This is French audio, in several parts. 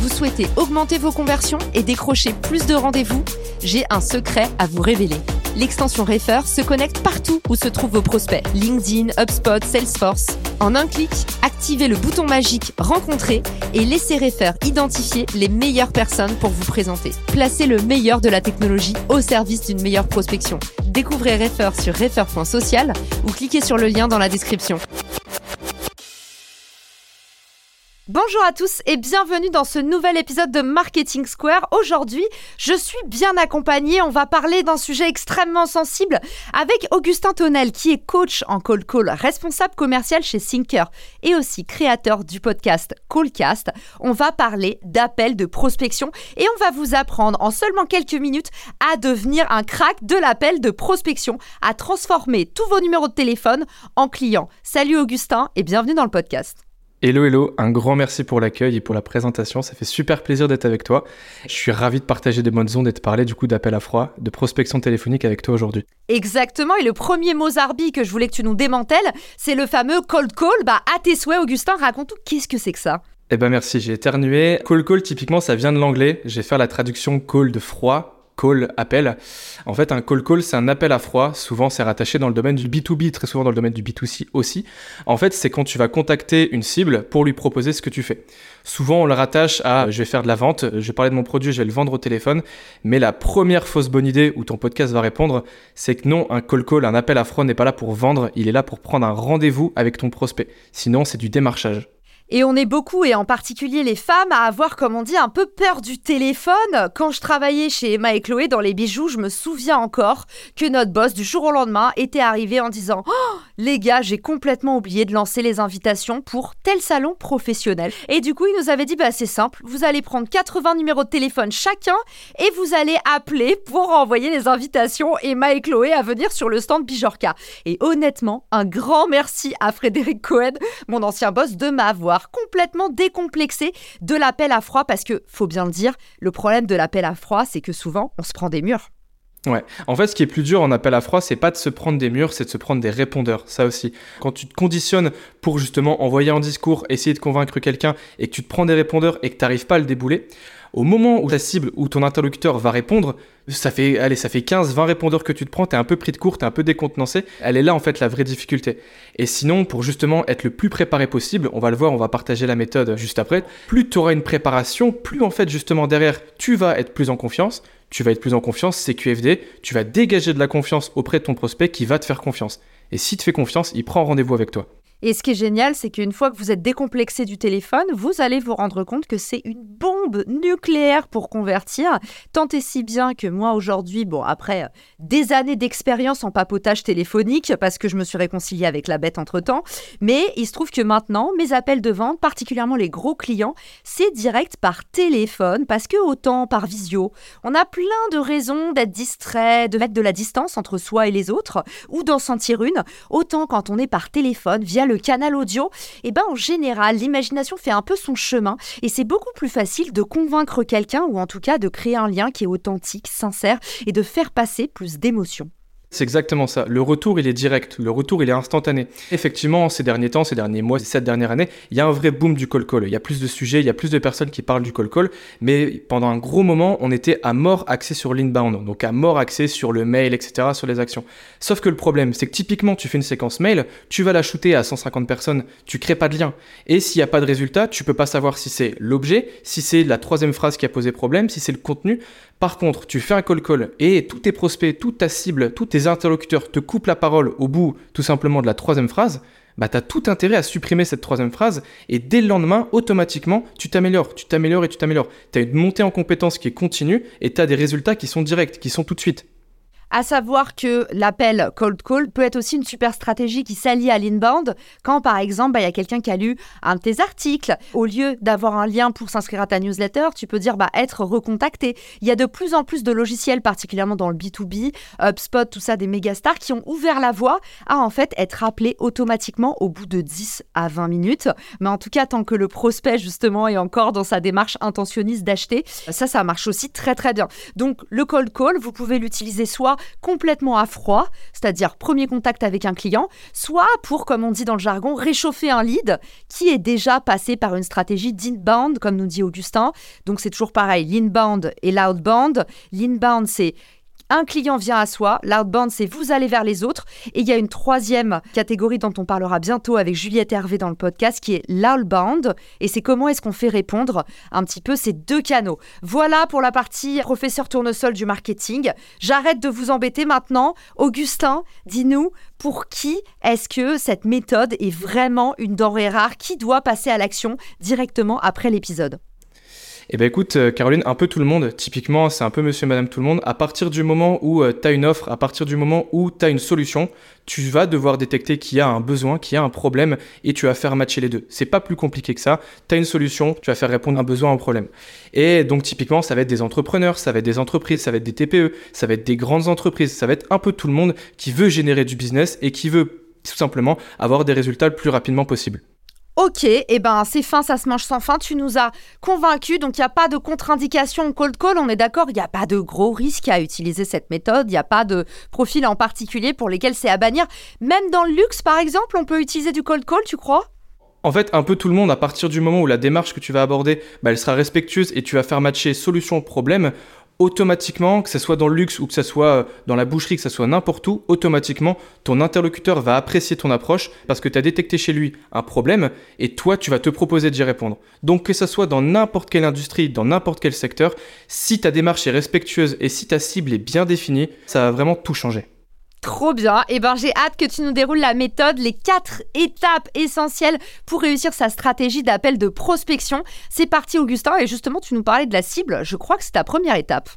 Vous souhaitez augmenter vos conversions et décrocher plus de rendez-vous J'ai un secret à vous révéler. L'extension Refer se connecte partout où se trouvent vos prospects. LinkedIn, HubSpot, Salesforce. En un clic, activez le bouton magique Rencontrer et laissez Refer identifier les meilleures personnes pour vous présenter. Placez le meilleur de la technologie au service d'une meilleure prospection. Découvrez Refer sur refer.social ou cliquez sur le lien dans la description. Bonjour à tous et bienvenue dans ce nouvel épisode de Marketing Square. Aujourd'hui, je suis bien accompagnée. On va parler d'un sujet extrêmement sensible avec Augustin Tonnel, qui est coach en call call, responsable commercial chez Sinker et aussi créateur du podcast Callcast. On va parler d'appels de prospection et on va vous apprendre en seulement quelques minutes à devenir un crack de l'appel de prospection, à transformer tous vos numéros de téléphone en clients. Salut Augustin et bienvenue dans le podcast. Hello, hello, un grand merci pour l'accueil et pour la présentation. Ça fait super plaisir d'être avec toi. Je suis ravi de partager des bonnes ondes et de parler du coup d'appel à froid, de prospection téléphonique avec toi aujourd'hui. Exactement, et le premier mot zarbi que je voulais que tu nous démantèles, c'est le fameux cold call. Bah, à tes souhaits, Augustin, raconte-nous qu'est-ce que c'est que ça? Eh ben merci, j'ai éternué. Call call, typiquement, ça vient de l'anglais. Je vais faire la traduction call de froid call, appel. En fait, un call call, c'est un appel à froid. Souvent, c'est rattaché dans le domaine du B2B, très souvent dans le domaine du B2C aussi. En fait, c'est quand tu vas contacter une cible pour lui proposer ce que tu fais. Souvent, on le rattache à je vais faire de la vente, je vais parler de mon produit, je vais le vendre au téléphone. Mais la première fausse bonne idée où ton podcast va répondre, c'est que non, un call call, un appel à froid n'est pas là pour vendre, il est là pour prendre un rendez-vous avec ton prospect. Sinon, c'est du démarchage. Et on est beaucoup, et en particulier les femmes, à avoir, comme on dit, un peu peur du téléphone. Quand je travaillais chez Emma et Chloé dans les bijoux, je me souviens encore que notre boss, du jour au lendemain, était arrivé en disant oh, Les gars, j'ai complètement oublié de lancer les invitations pour tel salon professionnel. Et du coup, il nous avait dit Bah, c'est simple, vous allez prendre 80 numéros de téléphone chacun et vous allez appeler pour envoyer les invitations Emma et Chloé à venir sur le stand Bijorka. Et honnêtement, un grand merci à Frédéric Cohen, mon ancien boss, de m'avoir complètement décomplexé de l'appel à froid parce que, faut bien le dire, le problème de l'appel à froid, c'est que souvent, on se prend des murs. Ouais. En fait, ce qui est plus dur en appel à froid, c'est pas de se prendre des murs, c'est de se prendre des répondeurs. Ça aussi. Quand tu te conditionnes pour justement envoyer un discours, essayer de convaincre quelqu'un et que tu te prends des répondeurs et que tu n'arrives pas à le débouler, au moment où ta cible ou ton interlocuteur va répondre, ça fait, allez, ça fait 15, 20 répondeurs que tu te prends, t'es un peu pris de court, t'es un peu décontenancé. Elle est là, en fait, la vraie difficulté. Et sinon, pour justement être le plus préparé possible, on va le voir, on va partager la méthode juste après. Plus tu auras une préparation, plus en fait, justement, derrière, tu vas être plus en confiance. Tu vas être plus en confiance, c'est QFD. Tu vas dégager de la confiance auprès de ton prospect qui va te faire confiance. Et si te fait confiance, il prend rendez-vous avec toi. Et ce qui est génial, c'est qu'une fois que vous êtes décomplexé du téléphone, vous allez vous rendre compte que c'est une bombe nucléaire pour convertir. Tant et si bien que moi aujourd'hui, bon après euh, des années d'expérience en papotage téléphonique, parce que je me suis réconciliée avec la bête entre-temps, mais il se trouve que maintenant, mes appels de vente, particulièrement les gros clients, c'est direct par téléphone, parce que autant par visio, on a plein de raisons d'être distrait, de mettre de la distance entre soi et les autres, ou d'en sentir une, autant quand on est par téléphone via le canal audio, et eh ben en général, l'imagination fait un peu son chemin et c'est beaucoup plus facile de convaincre quelqu'un ou en tout cas de créer un lien qui est authentique, sincère et de faire passer plus d'émotions. C'est exactement ça. Le retour, il est direct. Le retour, il est instantané. Effectivement, ces derniers temps, ces derniers mois, cette dernière année, il y a un vrai boom du call-call. Il y a plus de sujets, il y a plus de personnes qui parlent du call-call. Mais pendant un gros moment, on était à mort axé sur l'inbound. Donc à mort axé sur le mail, etc., sur les actions. Sauf que le problème, c'est que typiquement, tu fais une séquence mail, tu vas la shooter à 150 personnes, tu crées pas de lien. Et s'il n'y a pas de résultat, tu peux pas savoir si c'est l'objet, si c'est la troisième phrase qui a posé problème, si c'est le contenu. Par contre, tu fais un call call et tous tes prospects, toute ta cible, tous tes interlocuteurs te coupent la parole au bout tout simplement de la troisième phrase, bah tu as tout intérêt à supprimer cette troisième phrase et dès le lendemain, automatiquement, tu t'améliores, tu t'améliores et tu t'améliores. Tu as une montée en compétences qui est continue et tu as des résultats qui sont directs, qui sont tout de suite. À savoir que l'appel cold call peut être aussi une super stratégie qui s'allie à l'inbound quand, par exemple, bah, il y a quelqu'un qui a lu un de tes articles. Au lieu d'avoir un lien pour s'inscrire à ta newsletter, tu peux dire bah, être recontacté. Il y a de plus en plus de logiciels, particulièrement dans le B2B, HubSpot, tout ça, des méga stars qui ont ouvert la voie à en fait être appelé automatiquement au bout de 10 à 20 minutes. Mais en tout cas, tant que le prospect, justement, est encore dans sa démarche intentionniste d'acheter, ça, ça marche aussi très très bien. Donc, le cold call, vous pouvez l'utiliser soit complètement à froid, c'est-à-dire premier contact avec un client, soit pour, comme on dit dans le jargon, réchauffer un lead qui est déjà passé par une stratégie d'inbound, comme nous dit Augustin. Donc c'est toujours pareil, l'inbound et l'outbound. L'inbound, c'est un client vient à soi, l'outbound c'est vous allez vers les autres, et il y a une troisième catégorie dont on parlera bientôt avec Juliette Hervé dans le podcast qui est l'outbound, et c'est comment est-ce qu'on fait répondre un petit peu ces deux canaux. Voilà pour la partie professeur tournesol du marketing. J'arrête de vous embêter maintenant. Augustin, dis-nous pour qui est-ce que cette méthode est vraiment une denrée rare Qui doit passer à l'action directement après l'épisode? Eh ben écoute, euh, Caroline, un peu tout le monde, typiquement, c'est un peu monsieur, madame, tout le monde. À partir du moment où euh, tu as une offre, à partir du moment où tu as une solution, tu vas devoir détecter qu'il y a un besoin, qu'il y a un problème, et tu vas faire matcher les deux. C'est pas plus compliqué que ça. Tu as une solution, tu vas faire répondre à un besoin, à un problème. Et donc, typiquement, ça va être des entrepreneurs, ça va être des entreprises, ça va être des TPE, ça va être des grandes entreprises, ça va être un peu tout le monde qui veut générer du business et qui veut tout simplement avoir des résultats le plus rapidement possible. Ok, et eh ben c'est fin, ça se mange sans fin. Tu nous as convaincus, donc il n'y a pas de contre-indication cold call, on est d'accord, il n'y a pas de gros risque à utiliser cette méthode, il n'y a pas de profil en particulier pour lesquels c'est à bannir. Même dans le luxe, par exemple, on peut utiliser du cold call, tu crois? En fait, un peu tout le monde, à partir du moment où la démarche que tu vas aborder, bah, elle sera respectueuse et tu vas faire matcher solution-problème, automatiquement, que ce soit dans le luxe ou que ce soit euh, dans la boucherie, que ce soit n'importe où, automatiquement, ton interlocuteur va apprécier ton approche parce que tu as détecté chez lui un problème et toi, tu vas te proposer d'y répondre. Donc que ce soit dans n'importe quelle industrie, dans n'importe quel secteur, si ta démarche est respectueuse et si ta cible est bien définie, ça va vraiment tout changer. Trop bien. Et eh ben j'ai hâte que tu nous déroules la méthode, les quatre étapes essentielles pour réussir sa stratégie d'appel de prospection. C'est parti Augustin et justement tu nous parlais de la cible. Je crois que c'est ta première étape.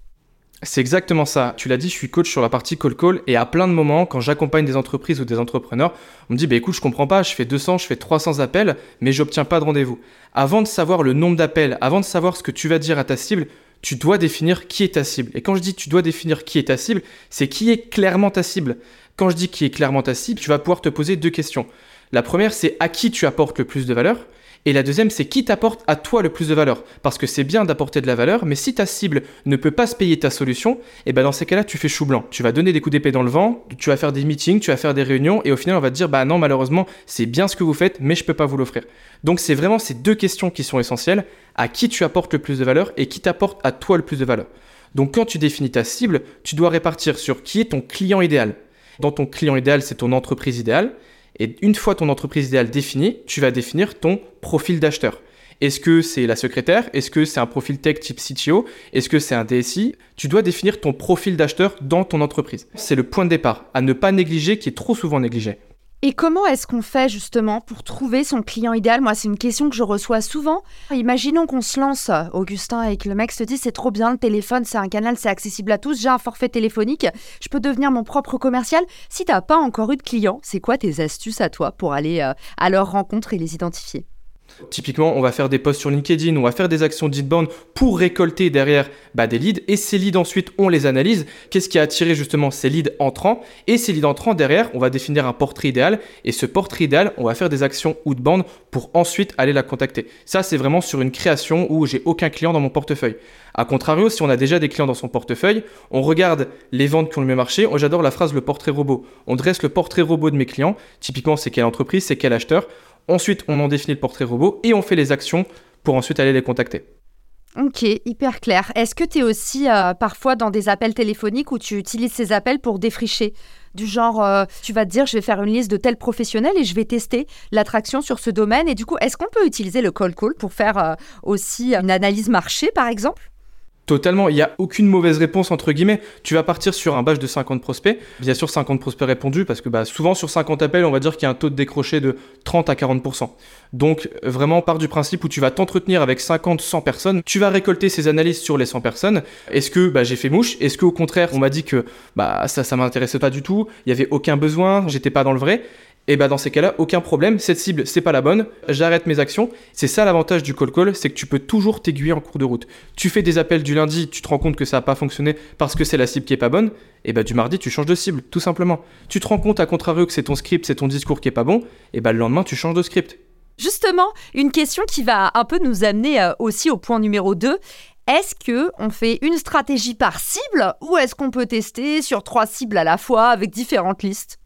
C'est exactement ça. Tu l'as dit, je suis coach sur la partie call call et à plein de moments, quand j'accompagne des entreprises ou des entrepreneurs, on me dit, bah écoute, je comprends pas, je fais 200, je fais 300 appels, mais j'obtiens pas de rendez-vous. Avant de savoir le nombre d'appels, avant de savoir ce que tu vas dire à ta cible, tu dois définir qui est ta cible. Et quand je dis tu dois définir qui est ta cible, c'est qui est clairement ta cible. Quand je dis qui est clairement ta cible, tu vas pouvoir te poser deux questions. La première, c'est à qui tu apportes le plus de valeur. Et la deuxième, c'est qui t'apporte à toi le plus de valeur? Parce que c'est bien d'apporter de la valeur, mais si ta cible ne peut pas se payer ta solution, et eh ben dans ces cas-là, tu fais chou blanc. Tu vas donner des coups d'épée dans le vent, tu vas faire des meetings, tu vas faire des réunions, et au final, on va te dire, bah non, malheureusement, c'est bien ce que vous faites, mais je peux pas vous l'offrir. Donc c'est vraiment ces deux questions qui sont essentielles. À qui tu apportes le plus de valeur et qui t'apporte à toi le plus de valeur? Donc quand tu définis ta cible, tu dois répartir sur qui est ton client idéal. Dans ton client idéal, c'est ton entreprise idéale. Et une fois ton entreprise idéale définie, tu vas définir ton profil d'acheteur. Est-ce que c'est la secrétaire? Est-ce que c'est un profil tech type CTO Est-ce que c'est un DSI Tu dois définir ton profil d'acheteur dans ton entreprise. C'est le point de départ, à ne pas négliger qui est trop souvent négligé. Et comment est-ce qu'on fait justement pour trouver son client idéal? Moi, c'est une question que je reçois souvent. Imaginons qu'on se lance, Augustin, et que le mec se dit c'est trop bien, le téléphone, c'est un canal, c'est accessible à tous, j'ai un forfait téléphonique, je peux devenir mon propre commercial. Si tu n'as pas encore eu de clients, c'est quoi tes astuces à toi pour aller euh, à leur rencontre et les identifier? Typiquement, on va faire des posts sur LinkedIn, on va faire des actions d'inbound pour récolter derrière bah, des leads. Et ces leads, ensuite, on les analyse. Qu'est-ce qui a attiré justement ces leads entrants? Et ces leads entrants, derrière, on va définir un portrait idéal. Et ce portrait idéal, on va faire des actions outbound pour ensuite aller la contacter. Ça, c'est vraiment sur une création où j'ai aucun client dans mon portefeuille. A contrario, si on a déjà des clients dans son portefeuille, on regarde les ventes qui ont le même marché. J'adore la phrase le portrait robot. On dresse le portrait robot de mes clients. Typiquement, c'est quelle entreprise, c'est quel acheteur? Ensuite, on en définit le portrait robot et on fait les actions pour ensuite aller les contacter. Ok, hyper clair. Est-ce que tu es aussi euh, parfois dans des appels téléphoniques où tu utilises ces appels pour défricher? Du genre, euh, tu vas te dire, je vais faire une liste de tels professionnels et je vais tester l'attraction sur ce domaine. Et du coup, est-ce qu'on peut utiliser le call call pour faire euh, aussi une analyse marché, par exemple? Totalement, il n'y a aucune mauvaise réponse entre guillemets. Tu vas partir sur un batch de 50 prospects, bien sûr 50 prospects répondus, parce que bah, souvent sur 50 appels, on va dire qu'il y a un taux de décroché de 30 à 40%. Donc vraiment, part du principe où tu vas t'entretenir avec 50, 100 personnes, tu vas récolter ces analyses sur les 100 personnes. Est-ce que bah, j'ai fait mouche? Est-ce qu'au contraire, on m'a dit que bah, ça, ça m'intéressait pas du tout, il n'y avait aucun besoin, j'étais pas dans le vrai et bah dans ces cas-là, aucun problème, cette cible, c'est pas la bonne, j'arrête mes actions. C'est ça l'avantage du call call, c'est que tu peux toujours t'aiguiller en cours de route. Tu fais des appels du lundi, tu te rends compte que ça n'a pas fonctionné parce que c'est la cible qui est pas bonne, et bah du mardi, tu changes de cible, tout simplement. Tu te rends compte à contrario que c'est ton script, c'est ton discours qui est pas bon, et bah le lendemain, tu changes de script. Justement, une question qui va un peu nous amener euh, aussi au point numéro 2. Est-ce que on fait une stratégie par cible ou est-ce qu'on peut tester sur trois cibles à la fois avec différentes listes?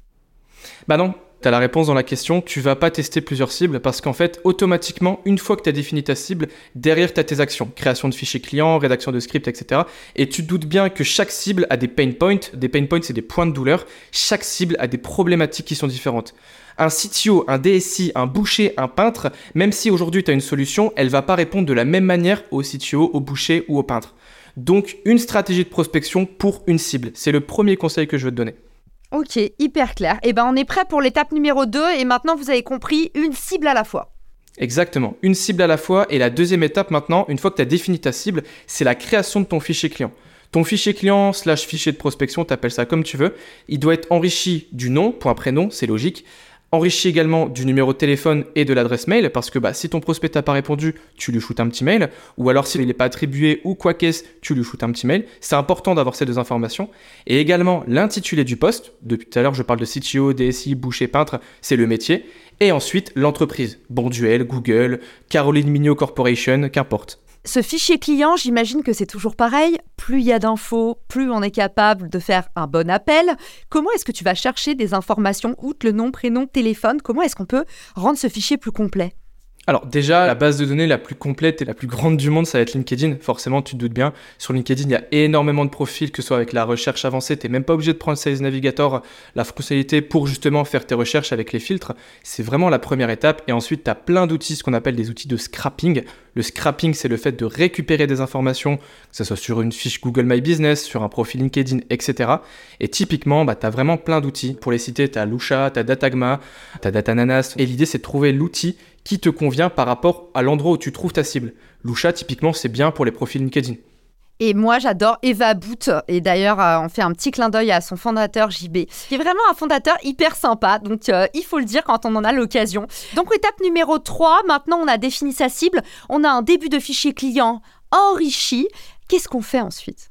Bah non, tu as la réponse dans la question, tu vas pas tester plusieurs cibles parce qu'en fait, automatiquement, une fois que tu as défini ta cible, derrière tu as tes actions, création de fichiers clients, rédaction de scripts, etc. Et tu te doutes bien que chaque cible a des pain points. Des pain points, c'est des points de douleur. Chaque cible a des problématiques qui sont différentes. Un CTO, un DSI, un boucher, un peintre, même si aujourd'hui tu as une solution, elle va pas répondre de la même manière au CTO, au boucher ou au peintre. Donc, une stratégie de prospection pour une cible. C'est le premier conseil que je veux te donner. Ok, hyper clair. Et eh ben on est prêt pour l'étape numéro 2 et maintenant vous avez compris une cible à la fois. Exactement, une cible à la fois et la deuxième étape maintenant, une fois que tu as défini ta cible, c'est la création de ton fichier client. Ton fichier client slash fichier de prospection, t'appelles ça comme tu veux, il doit être enrichi du nom, point prénom, c'est logique, enrichi également du numéro de téléphone et de l'adresse mail, parce que bah, si ton prospect t'a pas répondu, tu lui shootes un petit mail, ou alors s'il n'est pas attribué ou quoi qu'est-ce, tu lui shootes un petit mail. C'est important d'avoir ces deux informations. Et également l'intitulé du poste. Depuis tout à l'heure, je parle de CTO, DSI, boucher, peintre, c'est le métier. Et ensuite, l'entreprise. Bonduel, Google, Caroline Mignot Corporation, qu'importe. Ce fichier client, j'imagine que c'est toujours pareil. Plus il y a d'infos, plus on est capable de faire un bon appel. Comment est-ce que tu vas chercher des informations, outre le nom, prénom, téléphone? Comment est-ce qu'on peut rendre ce fichier plus complet? Alors déjà, la base de données la plus complète et la plus grande du monde, ça va être LinkedIn. Forcément, tu te doutes bien. Sur LinkedIn, il y a énormément de profils, que ce soit avec la recherche avancée. Tu n'es même pas obligé de prendre Sales Navigator, la fonctionnalité pour justement faire tes recherches avec les filtres. C'est vraiment la première étape. Et ensuite, tu plein d'outils, ce qu'on appelle des outils de scrapping. Le scrapping, c'est le fait de récupérer des informations, que ce soit sur une fiche Google My Business, sur un profil LinkedIn, etc. Et typiquement, bah, tu vraiment plein d'outils. Pour les citer, tu as Lusha, tu as Datagma, tu as Datananas. Et l'idée, c'est de trouver l'outil qui te convient par rapport à l'endroit où tu trouves ta cible. Lusha, typiquement, c'est bien pour les profils LinkedIn. Et moi, j'adore Eva Boot. Et d'ailleurs, euh, on fait un petit clin d'œil à son fondateur JB, qui est vraiment un fondateur hyper sympa. Donc, euh, il faut le dire quand on en a l'occasion. Donc, étape numéro 3, maintenant on a défini sa cible. On a un début de fichier client enrichi. Qu'est-ce qu'on fait ensuite?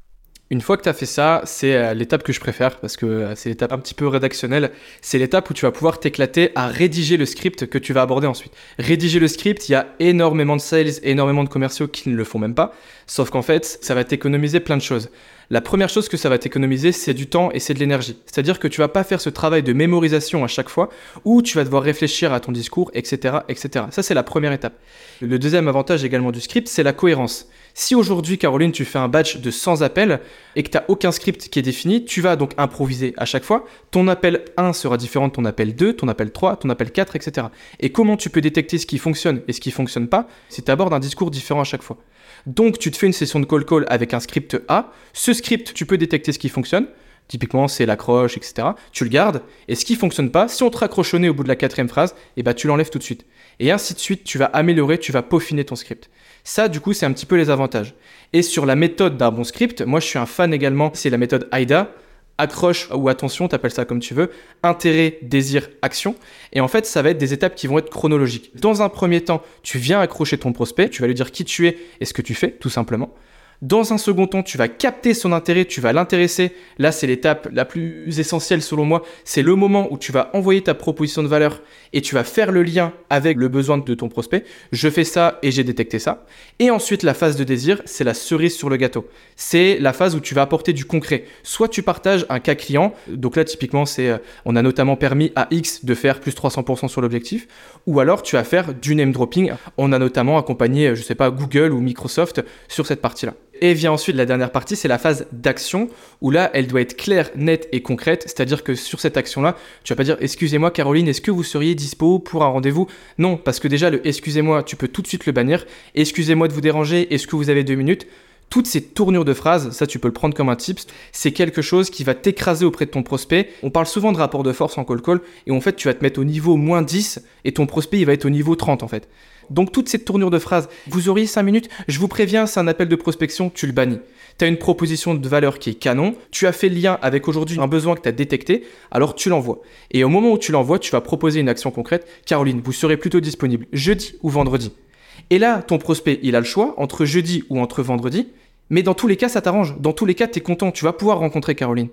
Une fois que tu as fait ça, c'est euh, l'étape que je préfère parce que euh, c'est l'étape un petit peu rédactionnelle. C'est l'étape où tu vas pouvoir t'éclater à rédiger le script que tu vas aborder ensuite. Rédiger le script, il y a énormément de sales, énormément de commerciaux qui ne le font même pas. Sauf qu'en fait, ça va t'économiser plein de choses. La première chose que ça va t'économiser, c'est du temps et c'est de l'énergie. C'est-à-dire que tu vas pas faire ce travail de mémorisation à chaque fois où tu vas devoir réfléchir à ton discours, etc., etc. Ça, c'est la première étape. Le deuxième avantage également du script, c'est la cohérence. Si aujourd'hui, Caroline, tu fais un batch de 100 appels et que tu n'as aucun script qui est défini, tu vas donc improviser à chaque fois. Ton appel 1 sera différent de ton appel 2, ton appel 3, ton appel 4, etc. Et comment tu peux détecter ce qui fonctionne et ce qui fonctionne pas si tu abordes un discours différent à chaque fois? Donc, tu te fais une session de call call avec un script A. Ce script, tu peux détecter ce qui fonctionne. Typiquement, c'est l'accroche, etc. Tu le gardes. Et ce qui fonctionne pas, si on te raccroche au bout de la quatrième phrase, eh ben, tu l'enlèves tout de suite. Et ainsi de suite, tu vas améliorer, tu vas peaufiner ton script. Ça, du coup, c'est un petit peu les avantages. Et sur la méthode d'un bon script, moi, je suis un fan également, c'est la méthode AIDA. Accroche ou attention, t'appelles ça comme tu veux, intérêt, désir, action. Et en fait, ça va être des étapes qui vont être chronologiques. Dans un premier temps, tu viens accrocher ton prospect, tu vas lui dire qui tu es et ce que tu fais, tout simplement. Dans un second temps, tu vas capter son intérêt, tu vas l'intéresser. Là, c'est l'étape la plus essentielle selon moi. C'est le moment où tu vas envoyer ta proposition de valeur et tu vas faire le lien avec le besoin de ton prospect. Je fais ça et j'ai détecté ça. Et ensuite, la phase de désir, c'est la cerise sur le gâteau. C'est la phase où tu vas apporter du concret. Soit tu partages un cas client. Donc là, typiquement, c'est, euh, on a notamment permis à X de faire plus 300% sur l'objectif. Ou alors, tu vas faire du name dropping. On a notamment accompagné, je sais pas, Google ou Microsoft sur cette partie-là. Et vient ensuite la dernière partie, c'est la phase d'action, où là, elle doit être claire, nette et concrète. C'est-à-dire que sur cette action-là, tu vas pas dire Excusez-moi, Caroline, est-ce que vous seriez dispo pour un rendez-vous? Non, parce que déjà, le Excusez-moi, tu peux tout de suite le bannir. Excusez-moi de vous déranger, est-ce que vous avez deux minutes? Toutes ces tournures de phrases, ça tu peux le prendre comme un tip, c'est quelque chose qui va t'écraser auprès de ton prospect. On parle souvent de rapport de force en call call et en fait tu vas te mettre au niveau moins 10 et ton prospect il va être au niveau 30 en fait. Donc toute cette tournure de phrases, vous auriez 5 minutes, je vous préviens, c'est un appel de prospection, tu le bannis. Tu as une proposition de valeur qui est canon, tu as fait le lien avec aujourd'hui un besoin que tu as détecté, alors tu l'envoies. Et au moment où tu l'envoies, tu vas proposer une action concrète. Caroline, vous serez plutôt disponible jeudi ou vendredi. Et là, ton prospect, il a le choix entre jeudi ou entre vendredi. Mais dans tous les cas, ça t'arrange. Dans tous les cas, tu es content. Tu vas pouvoir rencontrer Caroline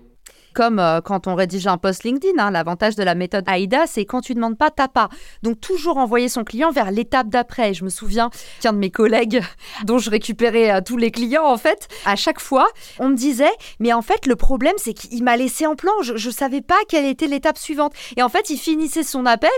comme euh, quand on rédige un post LinkedIn. Hein, l'avantage de la méthode AIDA, c'est quand tu ne demandes pas, t'as pas. Donc toujours envoyer son client vers l'étape d'après. Je me souviens qu'un de mes collègues, dont je récupérais euh, tous les clients en fait, à chaque fois, on me disait, mais en fait le problème c'est qu'il m'a laissé en plan. Je, ne savais pas quelle était l'étape suivante. Et en fait, il finissait son appel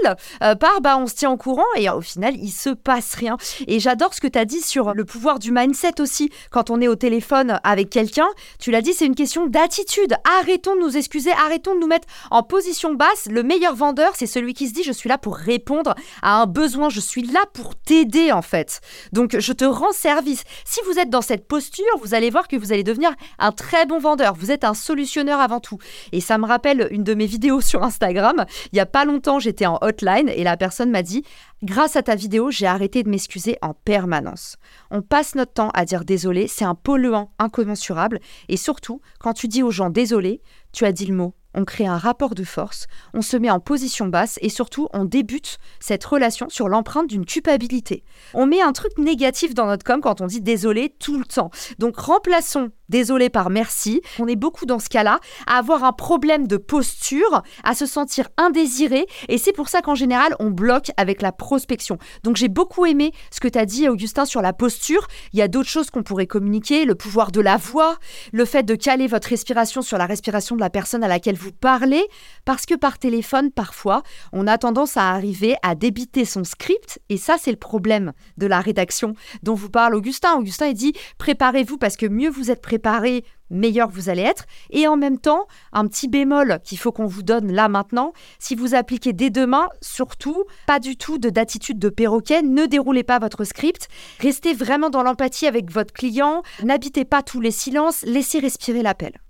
euh, par, bah on se tient au courant et au final il se passe rien. Et j'adore ce que tu as dit sur le pouvoir du mindset aussi. Quand on est au téléphone avec quelqu'un, tu l'as dit, c'est une question d'attitude. Arrêtons de nous excuser, arrêtons de nous mettre en position basse. Le meilleur vendeur, c'est celui qui se dit je suis là pour répondre à un besoin, je suis là pour t'aider en fait. Donc je te rends service. Si vous êtes dans cette posture, vous allez voir que vous allez devenir un très bon vendeur. Vous êtes un solutionneur avant tout. Et ça me rappelle une de mes vidéos sur Instagram. Il y a pas longtemps, j'étais en hotline et la personne m'a dit Grâce à ta vidéo, j'ai arrêté de m'excuser en permanence. On passe notre temps à dire désolé, c'est un polluant incommensurable. Et surtout, quand tu dis aux gens désolé, tu as dit le mot on crée un rapport de force, on se met en position basse et surtout on débute cette relation sur l'empreinte d'une culpabilité. On met un truc négatif dans notre com quand on dit désolé tout le temps. Donc remplaçons désolé par merci. On est beaucoup dans ce cas-là à avoir un problème de posture, à se sentir indésiré et c'est pour ça qu'en général on bloque avec la prospection. Donc j'ai beaucoup aimé ce que tu as dit Augustin sur la posture. Il y a d'autres choses qu'on pourrait communiquer, le pouvoir de la voix, le fait de caler votre respiration sur la respiration de la personne à laquelle vous parlez parce que par téléphone parfois on a tendance à arriver à débiter son script et ça c'est le problème de la rédaction dont vous parle Augustin. Augustin il dit préparez-vous parce que mieux vous êtes préparé meilleur vous allez être. Et en même temps, un petit bémol qu'il faut qu'on vous donne là maintenant, si vous appliquez dès demain, surtout, pas du tout de d'attitude de perroquet, ne déroulez pas votre script, restez vraiment dans l'empathie avec votre client, n'habitez pas tous les silences, laissez respirer l'appel.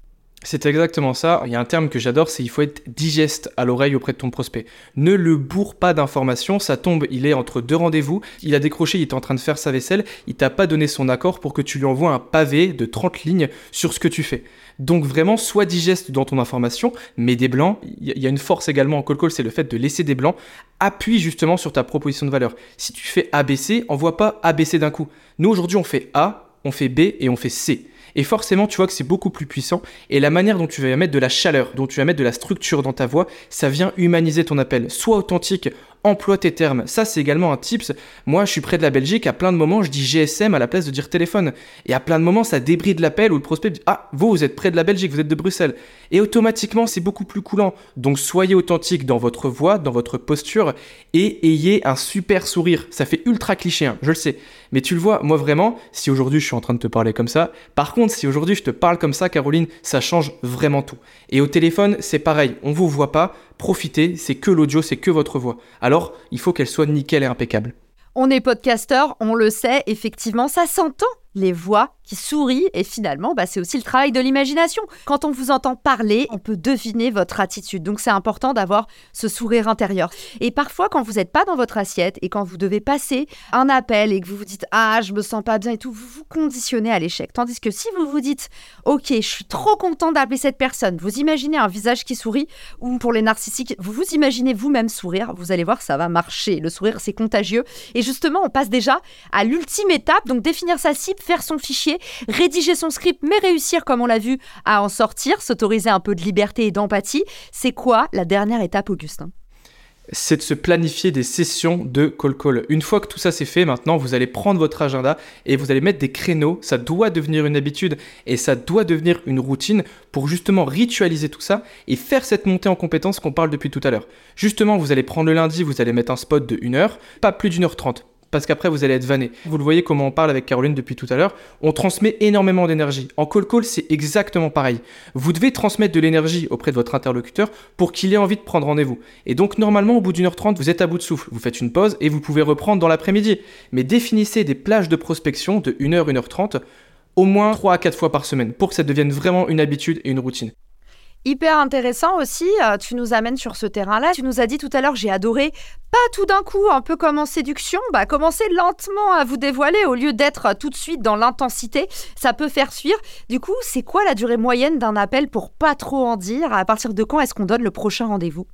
C'est exactement ça. Il y a un terme que j'adore, c'est il faut être digeste à l'oreille auprès de ton prospect. Ne le bourre pas d'informations, ça tombe, il est entre deux rendez-vous, il a décroché, il est en train de faire sa vaisselle, il t'a pas donné son accord pour que tu lui envoies un pavé de 30 lignes sur ce que tu fais. Donc vraiment, sois digeste dans ton information, mets des blancs. Il y a une force également en call call, c'est le fait de laisser des blancs. Appuie justement sur ta proposition de valeur. Si tu fais ABC, envoie pas ABC d'un coup. Nous aujourd'hui, on fait A, on fait B et on fait C. Et forcément, tu vois que c'est beaucoup plus puissant. Et la manière dont tu vas mettre de la chaleur, dont tu vas mettre de la structure dans ta voix, ça vient humaniser ton appel. Sois authentique emploie tes termes. Ça, c'est également un tips. Moi, je suis près de la Belgique. À plein de moments, je dis GSM à la place de dire téléphone. Et à plein de moments, ça débride l'appel où le prospect dit Ah, vous, vous êtes près de la Belgique, vous êtes de Bruxelles. Et automatiquement, c'est beaucoup plus coulant. Donc, soyez authentique dans votre voix, dans votre posture et ayez un super sourire. Ça fait ultra cliché, hein, je le sais. Mais tu le vois, moi vraiment, si aujourd'hui je suis en train de te parler comme ça, par contre, si aujourd'hui je te parle comme ça, Caroline, ça change vraiment tout. Et au téléphone, c'est pareil, on vous voit pas, profitez, c'est que l'audio, c'est que votre voix. Alors, il faut qu'elle soit nickel et impeccable. On est podcasteur, on le sait, effectivement, ça s'entend les voix qui sourient et finalement bah, c'est aussi le travail de l'imagination. Quand on vous entend parler, on peut deviner votre attitude. Donc c'est important d'avoir ce sourire intérieur. Et parfois quand vous n'êtes pas dans votre assiette et quand vous devez passer un appel et que vous vous dites ah je me sens pas bien et tout, vous vous conditionnez à l'échec. Tandis que si vous vous dites ok je suis trop content d'appeler cette personne, vous imaginez un visage qui sourit ou pour les narcissiques vous vous imaginez vous-même sourire, vous allez voir ça va marcher. Le sourire c'est contagieux et justement on passe déjà à l'ultime étape donc définir sa cible faire son fichier, rédiger son script, mais réussir, comme on l'a vu, à en sortir, s'autoriser un peu de liberté et d'empathie. C'est quoi la dernière étape, Augustin? C'est de se planifier des sessions de call call. Une fois que tout ça c'est fait, maintenant vous allez prendre votre agenda et vous allez mettre des créneaux. Ça doit devenir une habitude et ça doit devenir une routine pour justement ritualiser tout ça et faire cette montée en compétence qu'on parle depuis tout à l'heure. Justement, vous allez prendre le lundi, vous allez mettre un spot de 1 heure, pas plus d'une heure trente parce qu'après vous allez être vanné. Vous le voyez comment on parle avec Caroline depuis tout à l'heure, on transmet énormément d'énergie. En call call, c'est exactement pareil. Vous devez transmettre de l'énergie auprès de votre interlocuteur pour qu'il ait envie de prendre rendez-vous. Et donc normalement au bout d'une heure trente, vous êtes à bout de souffle. Vous faites une pause et vous pouvez reprendre dans l'après-midi. Mais définissez des plages de prospection de 1 heure, 1 heure 30 au moins 3 à 4 fois par semaine pour que ça devienne vraiment une habitude et une routine. Hyper intéressant aussi, euh, tu nous amènes sur ce terrain-là. Tu nous as dit tout à l'heure, j'ai adoré, pas tout d'un coup, un peu comme en séduction, bah, commencer lentement à vous dévoiler au lieu d'être tout de suite dans l'intensité. Ça peut faire fuir. Du coup, c'est quoi la durée moyenne d'un appel pour pas trop en dire? À partir de quand est-ce qu'on donne le prochain rendez-vous?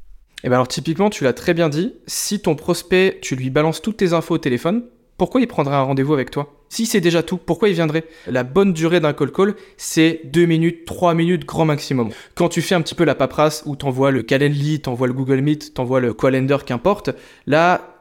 Eh bien alors typiquement, tu l'as très bien dit, si ton prospect, tu lui balances toutes tes infos au téléphone, pourquoi il prendrait un rendez-vous avec toi? Si c'est déjà tout, pourquoi il viendrait? La bonne durée d'un call call, c'est 2 minutes, 3 minutes grand maximum. Quand tu fais un petit peu la paperasse où t'envoies le Calendly, t'envoies le Google Meet, t'envoies le Calendar, qu'importe, là,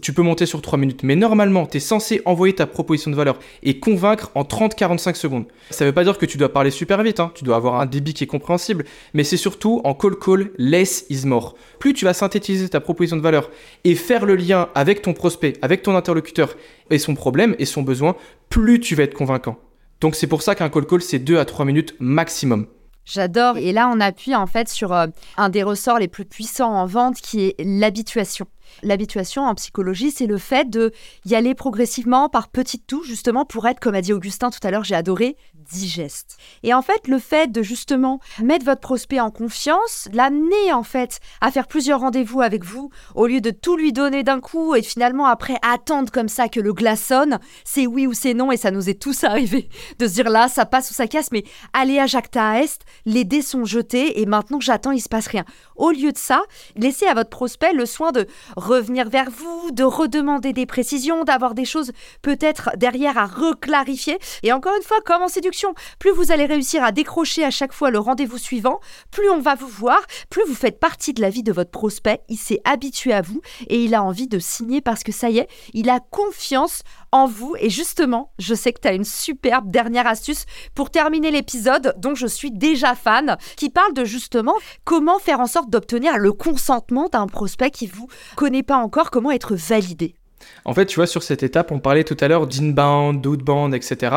tu peux monter sur 3 minutes. Mais normalement, tu es censé envoyer ta proposition de valeur et convaincre en 30-45 secondes. Ça veut pas dire que tu dois parler super vite, hein. tu dois avoir un débit qui est compréhensible, mais c'est surtout en call call, less is more. Plus tu vas synthétiser ta proposition de valeur et faire le lien avec ton prospect, avec ton interlocuteur et son problème et son besoin, plus tu vas être convaincant. Donc c'est pour ça qu'un call call, c'est 2 à 3 minutes maximum. J'adore. Et là, on appuie en fait sur euh, un des ressorts les plus puissants en vente qui est l'habituation. L'habituation en psychologie, c'est le fait de y aller progressivement par petites touches, justement pour être, comme a dit Augustin tout à l'heure, j'ai adoré, digeste. Et en fait, le fait de justement mettre votre prospect en confiance, l'amener en fait à faire plusieurs rendez-vous avec vous, au lieu de tout lui donner d'un coup et finalement après attendre comme ça que le glaçonne, c'est oui ou c'est non et ça nous est tous arrivé de se dire là, ça passe ou ça casse, mais allez à Jacta à Est, les dés sont jetés et maintenant j'attends, il se passe rien. Au lieu de ça, laissez à votre prospect le soin de revenir vers vous, de redemander des précisions, d'avoir des choses peut-être derrière à reclarifier. Et encore une fois, comme en séduction, plus vous allez réussir à décrocher à chaque fois le rendez-vous suivant, plus on va vous voir, plus vous faites partie de la vie de votre prospect, il s'est habitué à vous et il a envie de signer parce que ça y est, il a confiance en vous. Et justement, je sais que tu as une superbe dernière astuce pour terminer l'épisode dont je suis déjà fan, qui parle de justement comment faire en sorte d'obtenir le consentement d'un prospect qui vous connaît pas encore, comment être validé. En fait, tu vois, sur cette étape, on parlait tout à l'heure d'inbound, d'outbound, etc.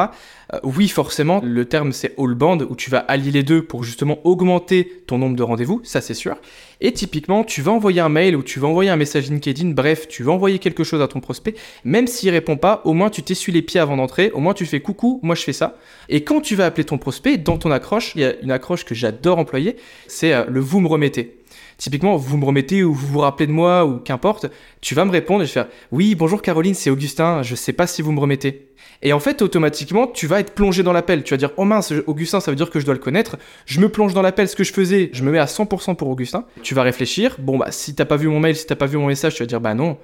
Euh, oui, forcément, le terme c'est all-band, où tu vas allier les deux pour justement augmenter ton nombre de rendez-vous, ça c'est sûr. Et typiquement, tu vas envoyer un mail ou tu vas envoyer un message LinkedIn, bref, tu vas envoyer quelque chose à ton prospect, même s'il répond pas, au moins tu t'essuies les pieds avant d'entrer, au moins tu fais coucou, moi je fais ça. Et quand tu vas appeler ton prospect, dans ton accroche, il y a une accroche que j'adore employer, c'est euh, le vous me remettez. Typiquement, vous me remettez ou vous vous rappelez de moi ou qu'importe, tu vas me répondre et je vais faire Oui, bonjour Caroline, c'est Augustin, je sais pas si vous me remettez. Et en fait, automatiquement, tu vas être plongé dans l'appel. Tu vas dire Oh mince, Augustin, ça veut dire que je dois le connaître. Je me plonge dans l'appel, ce que je faisais, je me mets à 100% pour Augustin. Tu vas réfléchir Bon, bah, si t'as pas vu mon mail, si t'as pas vu mon message, tu vas dire Bah non.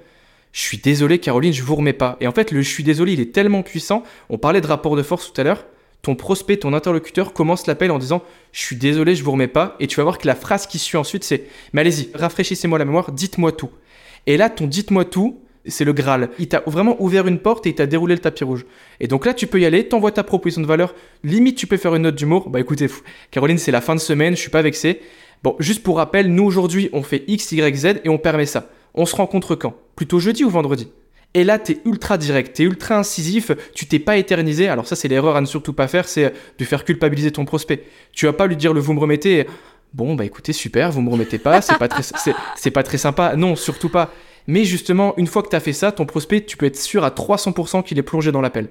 Je suis désolé, Caroline, je vous remets pas. Et en fait, le je suis désolé, il est tellement puissant. On parlait de rapport de force tout à l'heure ton prospect, ton interlocuteur commence l'appel en disant Je suis désolé, je vous remets pas. Et tu vas voir que la phrase qui suit ensuite, c'est Mais allez-y, rafraîchissez-moi la mémoire, dites-moi tout. Et là, ton dites-moi tout, c'est le Graal. Il t'a vraiment ouvert une porte et il t'a déroulé le tapis rouge. Et donc là, tu peux y aller, t'envoies ta proposition de valeur. Limite, tu peux faire une note d'humour. Bah écoutez, Caroline, c'est la fin de semaine, je suis pas vexé. Bon, juste pour rappel, nous aujourd'hui, on fait X, Y, Z et on permet ça. On se rencontre quand? Plutôt jeudi ou vendredi? Et là, tu es ultra direct, tu es ultra incisif, tu t'es pas éternisé. Alors ça, c'est l'erreur à ne surtout pas faire, c'est de faire culpabiliser ton prospect. Tu vas pas lui dire le vous me remettez. Bon, bah écoutez, super, vous me remettez pas, c'est pas très, c'est, pas très sympa. Non, surtout pas. Mais justement, une fois que tu as fait ça, ton prospect, tu peux être sûr à 300% qu'il est plongé dans l'appel.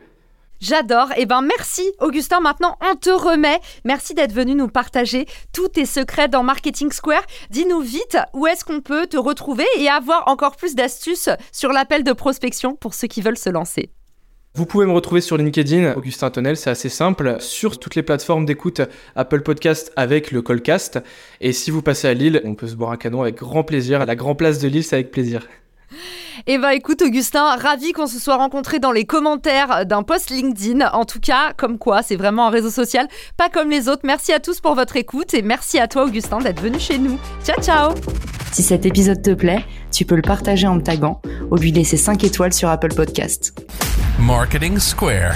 J'adore. Eh ben merci Augustin. Maintenant on te remet. Merci d'être venu nous partager tous tes secrets dans Marketing Square. Dis-nous vite où est-ce qu'on peut te retrouver et avoir encore plus d'astuces sur l'appel de prospection pour ceux qui veulent se lancer. Vous pouvez me retrouver sur LinkedIn, Augustin Tonnel, c'est assez simple, sur toutes les plateformes d'écoute Apple Podcast avec le Callcast. Et si vous passez à Lille, on peut se boire un canon avec grand plaisir. À la Grand Place de Lille, c'est avec plaisir. Eh bah écoute Augustin, ravi qu'on se soit rencontrés dans les commentaires d'un post LinkedIn. En tout cas, comme quoi, c'est vraiment un réseau social, pas comme les autres. Merci à tous pour votre écoute et merci à toi Augustin d'être venu chez nous. Ciao ciao Si cet épisode te plaît, tu peux le partager en me taguant ou lui laisser 5 étoiles sur Apple Podcast. Marketing Square.